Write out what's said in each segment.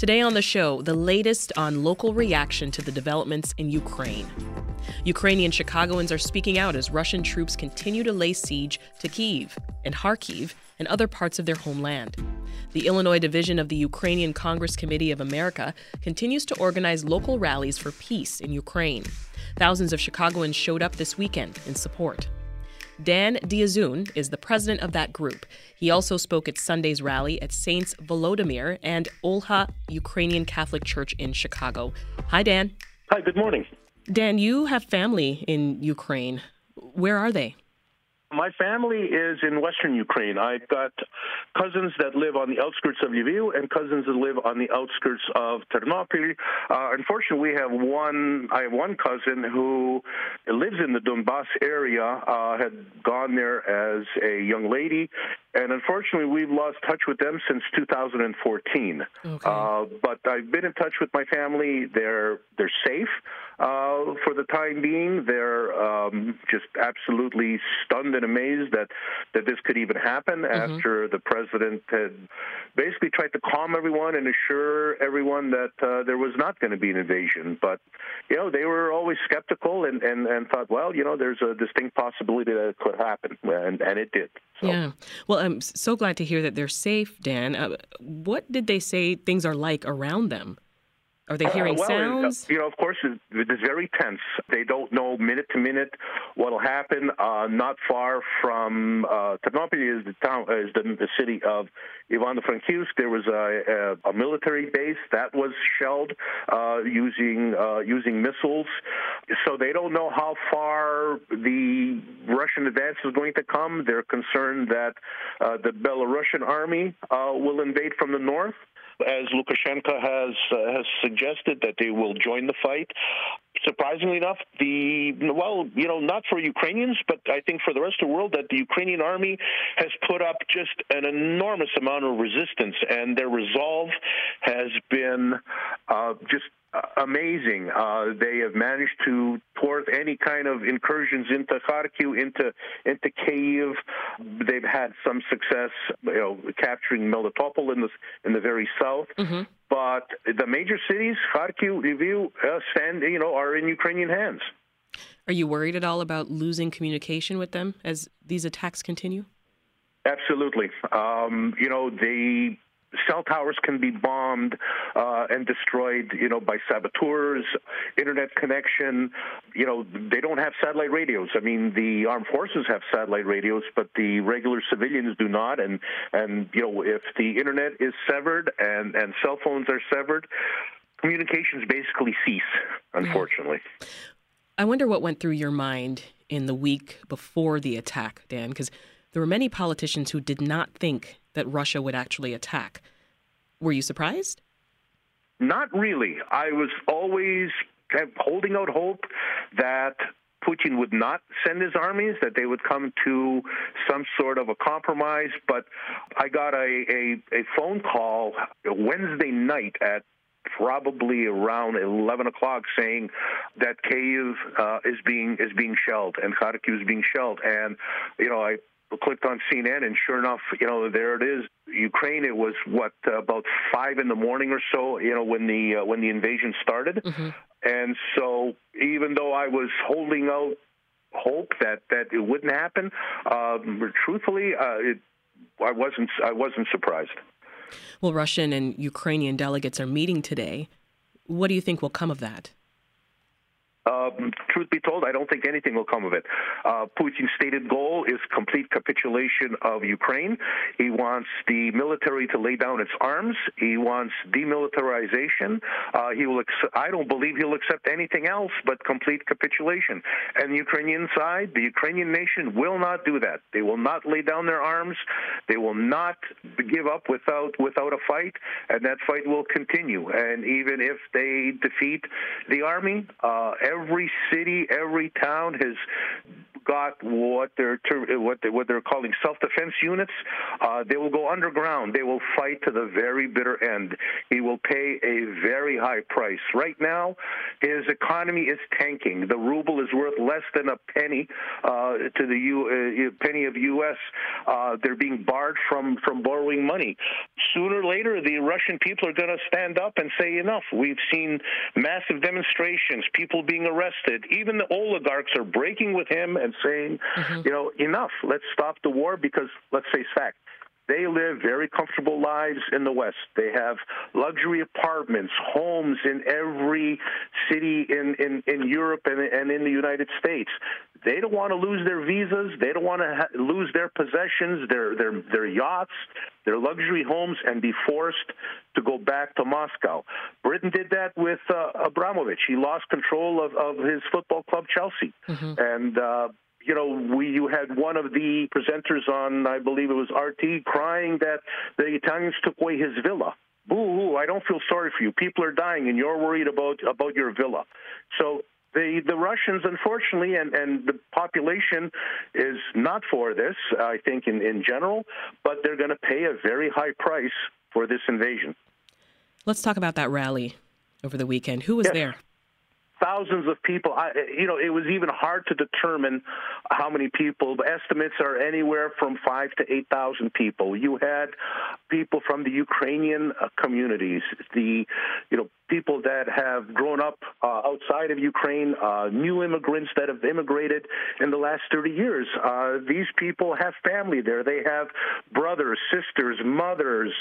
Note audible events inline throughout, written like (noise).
Today on the show, the latest on local reaction to the developments in Ukraine. Ukrainian Chicagoans are speaking out as Russian troops continue to lay siege to Kiev and Kharkiv and other parts of their homeland. The Illinois division of the Ukrainian Congress Committee of America continues to organize local rallies for peace in Ukraine. Thousands of Chicagoans showed up this weekend in support. Dan Diazun is the president of that group. He also spoke at Sunday's rally at Saints Volodymyr and Olha Ukrainian Catholic Church in Chicago. Hi, Dan. Hi, good morning. Dan, you have family in Ukraine. Where are they? My family is in western Ukraine. I've got cousins that live on the outskirts of Lviv and cousins that live on the outskirts of Ternopil. Uh, unfortunately, we have one. I have one cousin who lives in the Donbass area. Uh, had gone there as a young lady, and unfortunately, we've lost touch with them since 2014. Okay. Uh, but I've been in touch with my family. They're they're safe uh, for the time being. They're um, just absolutely stunned and amazed that that this could even happen mm-hmm. after the president had basically tried to calm everyone and assure everyone that uh, there was not going to be an invasion. But you know, they were always skeptical and and, and thought, well, you know, there's a distinct possibility that it could happen, and and it did. So. Yeah. Well, I'm so glad to hear that they're safe, Dan. Uh, what did they say things are like around them? Are they hearing uh, well, sounds? You know, of course, it, it's very tense. They don't know minute to minute what will happen. Uh, not far from uh, Ternopil is the town, is the, the city of Ivano-Frankivsk. There was a, a, a, military base that was shelled uh, using uh, using missiles. So they don't know how far the Russian advance is going to come. They're concerned that uh, the Belarusian army uh, will invade from the north as Lukashenko has uh, has suggested that they will join the fight. Surprisingly enough, the well, you know, not for Ukrainians, but I think for the rest of the world, that the Ukrainian army has put up just an enormous amount of resistance, and their resolve has been uh, just amazing. Uh, they have managed to thwart any kind of incursions into Kharkiv, into into Kiev. They've had some success, you know, capturing Melitopol in the in the very south. Mm-hmm. But the major cities, Kharkiv, Lviv, uh, stand, you know, are in Ukrainian hands. Are you worried at all about losing communication with them as these attacks continue? Absolutely. Um, you know, they cell towers can be bombed uh, and destroyed, you know, by saboteurs, internet connection. You know, they don't have satellite radios. I mean, the armed forces have satellite radios, but the regular civilians do not. And and you know, if the internet is severed and and cell phones are severed, communications basically cease. Unfortunately. I wonder what went through your mind in the week before the attack, Dan, because there were many politicians who did not think that Russia would actually attack. Were you surprised? Not really. I was always holding out hope that Putin would not send his armies, that they would come to some sort of a compromise. But I got a, a, a phone call Wednesday night at probably around 11 o'clock saying that Kyiv uh, is being is being shelled and Kharkiv is being shelled and you know I clicked on CNN, and sure enough, you know, there it is. Ukraine. It was what uh, about five in the morning or so. You know, when the uh, when the invasion started, mm-hmm. and so even though I was holding out hope that that it wouldn't happen, um, truthfully, uh, it, I wasn't I wasn't surprised. Well, Russian and Ukrainian delegates are meeting today. What do you think will come of that? Um, truth be told, I don't think anything will come of it. Uh, Putin's stated goal is complete capitulation of Ukraine. He wants the military to lay down its arms. He wants demilitarization. Uh, he will. Ex- I don't believe he'll accept anything else but complete capitulation. And the Ukrainian side, the Ukrainian nation, will not do that. They will not lay down their arms. They will not give up without without a fight, and that fight will continue. And even if they defeat the army, uh, every city, every town has got what they're what they, what they're calling self-defense units. Uh, they will go underground. They will fight to the very bitter end. He will pay a very high price. Right now, his economy is tanking. The ruble is worth less than a penny uh, to the U, uh, penny of U.S. Uh, they're being barred from from borrowing money. Sooner or later, the Russian people are going to stand up and say enough. We've seen massive demonstrations, people being arrested. Even the oligarchs are breaking with him and saying, mm-hmm. you know, enough. Let's stop the war because let's face fact. They live very comfortable lives in the West. They have luxury apartments, homes in every city in, in, in Europe and, and in the United States. They don't want to lose their visas. They don't want to ha- lose their possessions, their, their, their yachts, their luxury homes, and be forced to go back to Moscow. Britain did that with uh, Abramovich. He lost control of, of his football club, Chelsea. Mm-hmm. And uh, you know, we you had one of the presenters on, I believe it was RT, crying that the Italians took away his villa. Boo hoo! I don't feel sorry for you. People are dying, and you're worried about about your villa. So the the Russians, unfortunately, and and the population is not for this. I think in in general, but they're going to pay a very high price for this invasion. Let's talk about that rally over the weekend. Who was yes. there? Thousands of people. I, you know, it was even hard to determine how many people. The estimates are anywhere from five to eight thousand people. You had people from the Ukrainian uh, communities, the you know people that have grown up uh, outside of Ukraine, uh, new immigrants that have immigrated in the last 30 years. Uh, these people have family there. They have brothers, sisters, mothers,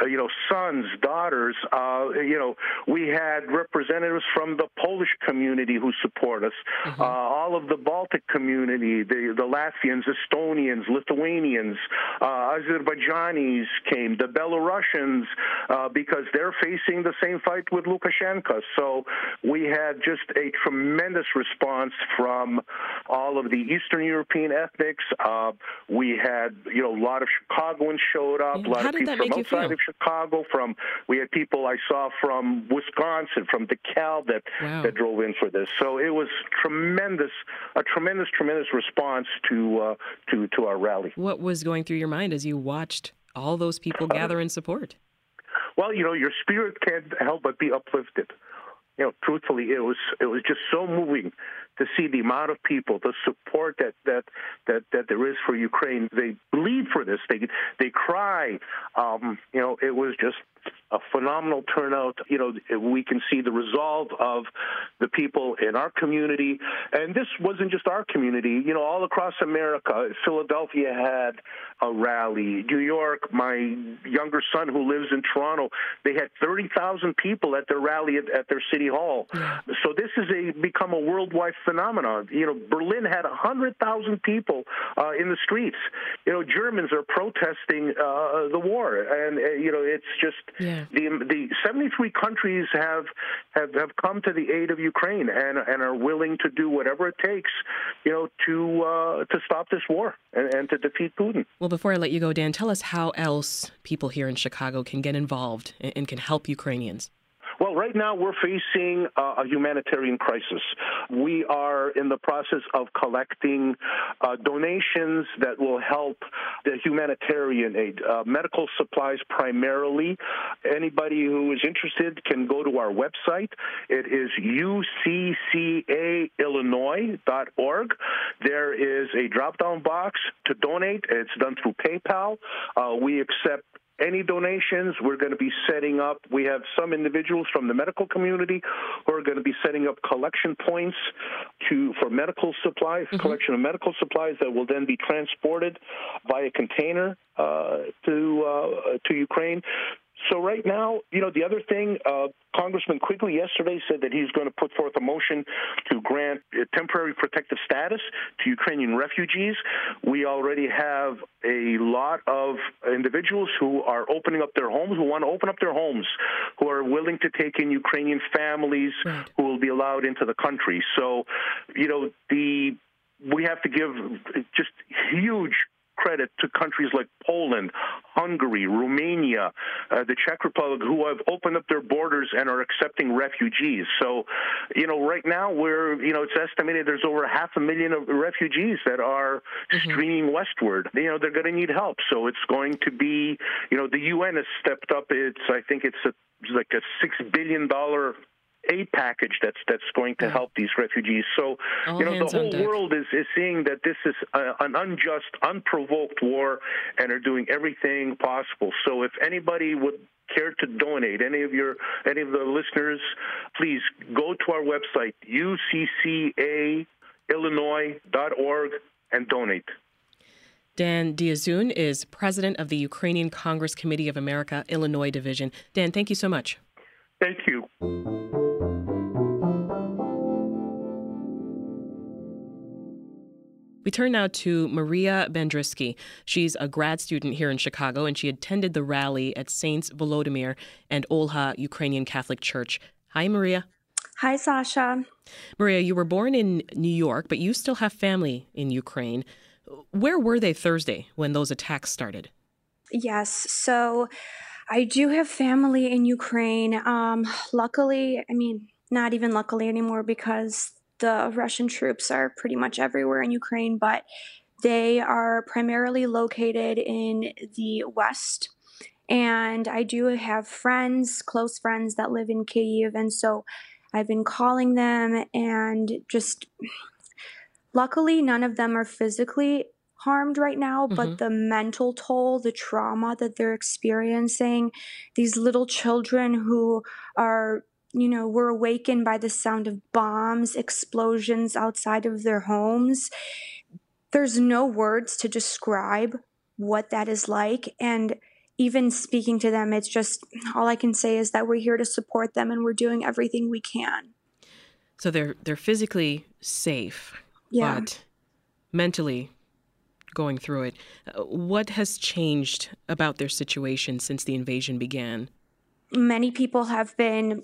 uh, you know, sons, daughters. Uh, you know, we had representatives from the Polish community who support us, mm-hmm. Uh, all of the Baltic community, the, the Latvians, Estonians, Lithuanians, Azerbaijanis came, the Belarusians, because they're facing the same fight with Lukashenko. So we had just a tremendous response from all of the Eastern European ethnics. Uh, we had, you know, a lot of Chicagoans showed up, a lot How of people from outside of Chicago. From we had people I saw from Wisconsin, from DeKalb that wow. that drove in for this. So it was tremendous, a tremendous, tremendous response to uh, to to our rally. What was going through your mind as you watched all those people gather in support? well, you know, your spirit can't help but be uplifted. You know, truthfully, it was it was just so moving to see the amount of people, the support that that that, that there is for Ukraine. They bleed for this. They they cry. Um, you know, it was just a phenomenal turnout. You know, we can see the resolve of the people in our community. And this wasn't just our community. You know, all across America, Philadelphia had a rally. New York, my younger son who lives in Toronto, they had 30,000 people at their rally at, at their city hall. So this has become a worldwide phenomenon. You know, Berlin had 100,000 people uh, in the streets. You know, Germans are protesting uh, the war, and uh, you know, it's just yeah. The the 73 countries have, have have come to the aid of Ukraine and and are willing to do whatever it takes, you know, to uh, to stop this war and, and to defeat Putin. Well, before I let you go, Dan, tell us how else people here in Chicago can get involved and, and can help Ukrainians. Well, right now we're facing uh, a humanitarian crisis. We are in the process of collecting uh, donations that will help the humanitarian aid, uh, medical supplies primarily. Anybody who is interested can go to our website. It is uccaillinois.org. There is a drop down box to donate. It's done through PayPal. Uh, we accept any donations. We're going to be setting up, we have some individuals from the medical community who are going to be setting up collection points to for medical supplies, mm-hmm. collection of medical supplies that will then be transported via container uh, to uh, to Ukraine. So right now, you know, the other thing, uh, Congressman Quigley yesterday said that he's going to put forth a motion to grant temporary protective status to Ukrainian refugees. We already have a lot of individuals who are opening up their homes, who want to open up their homes, who are willing to take in Ukrainian families right. who will be allowed into the country. So, you know, the we have to give just huge credit to countries like Poland, Hungary, Romania, uh, the Czech Republic, who have opened up their borders and are accepting refugees. So, you know, right now we're, you know, it's estimated there's over half a million of refugees that are mm-hmm. streaming westward. You know, they're going to need help. So it's going to be, you know, the UN has stepped up. It's, I think it's a, like a six billion dollar aid package that's that's going to help these refugees. So All you know the whole world is is seeing that this is a, an unjust, unprovoked war, and are doing everything possible. So if anybody would care to donate, any of your any of the listeners, please go to our website uccaillinois.org and donate. Dan Diazun is president of the Ukrainian Congress Committee of America Illinois Division. Dan, thank you so much. Thank you. We turn now to Maria Bandrisky. She's a grad student here in Chicago, and she attended the rally at Saints Volodymyr and Olha Ukrainian Catholic Church. Hi, Maria. Hi, Sasha. Maria, you were born in New York, but you still have family in Ukraine. Where were they Thursday when those attacks started? Yes. So I do have family in Ukraine. Um, luckily, I mean, not even luckily anymore because the Russian troops are pretty much everywhere in Ukraine, but they are primarily located in the west. And I do have friends, close friends that live in Kyiv. And so I've been calling them and just luckily, none of them are physically harmed right now, mm-hmm. but the mental toll, the trauma that they're experiencing, these little children who are you know, were awakened by the sound of bombs, explosions outside of their homes. There's no words to describe what that is like. And even speaking to them, it's just all I can say is that we're here to support them and we're doing everything we can. So they're they're physically safe, yeah. but mentally going through it. What has changed about their situation since the invasion began? Many people have been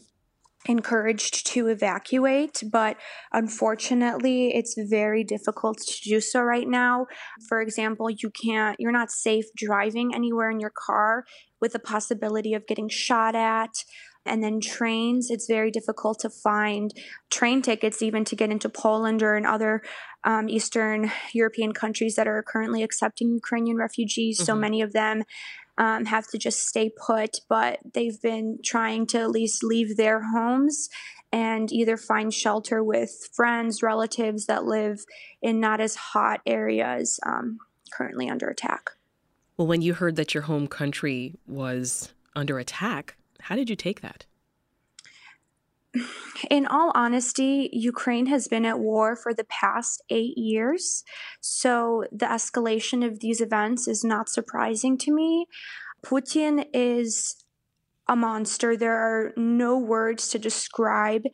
encouraged to evacuate, but unfortunately, it's very difficult to do so right now. For example, you can't, you're not safe driving anywhere in your car with the possibility of getting shot at. And then trains, it's very difficult to find train tickets even to get into Poland or in other um, Eastern European countries that are currently accepting Ukrainian refugees. Mm-hmm. So many of them um, have to just stay put, but they've been trying to at least leave their homes and either find shelter with friends, relatives that live in not as hot areas um, currently under attack. Well, when you heard that your home country was under attack, how did you take that? In all honesty, Ukraine has been at war for the past eight years. So the escalation of these events is not surprising to me. Putin is a monster. There are no words to describe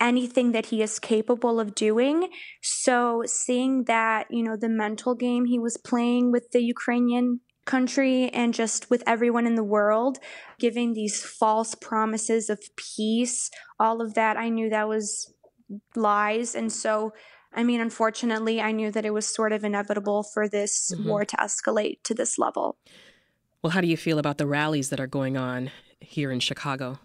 anything that he is capable of doing. So seeing that, you know, the mental game he was playing with the Ukrainian country and just with everyone in the world, giving these false promises of peace, all of that, I knew that was lies. And so, I mean, unfortunately, I knew that it was sort of inevitable for this mm-hmm. war to escalate to this level. Well, how do you feel about the rallies that are going on here in Chicago?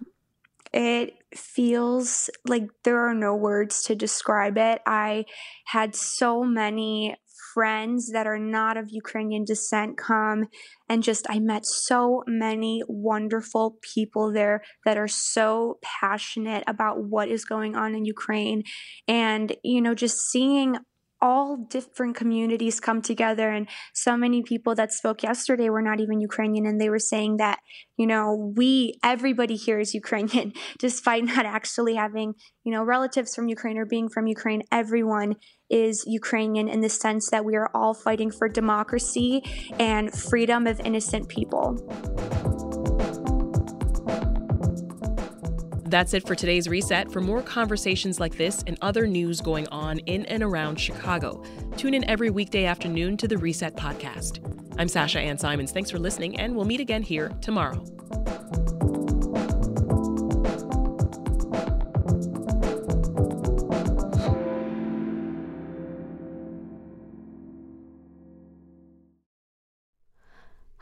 It feels like there are no words to describe it. I had so many friends that are not of Ukrainian descent come. And just I met so many wonderful people there that are so passionate about what is going on in Ukraine. And you know just seeing all different communities come together and so many people that spoke yesterday were not even ukrainian and they were saying that you know we everybody here is ukrainian (laughs) despite not actually having you know relatives from ukraine or being from ukraine. Everyone is ukrainian in the sense that we are all fighting for democracy and freedom of innocent people That's it for today's reset. For more conversations like this and other news going on in and around Chicago, tune in every weekday afternoon to the Reset Podcast. I'm Sasha Ann Simons. Thanks for listening, and we'll meet again here tomorrow.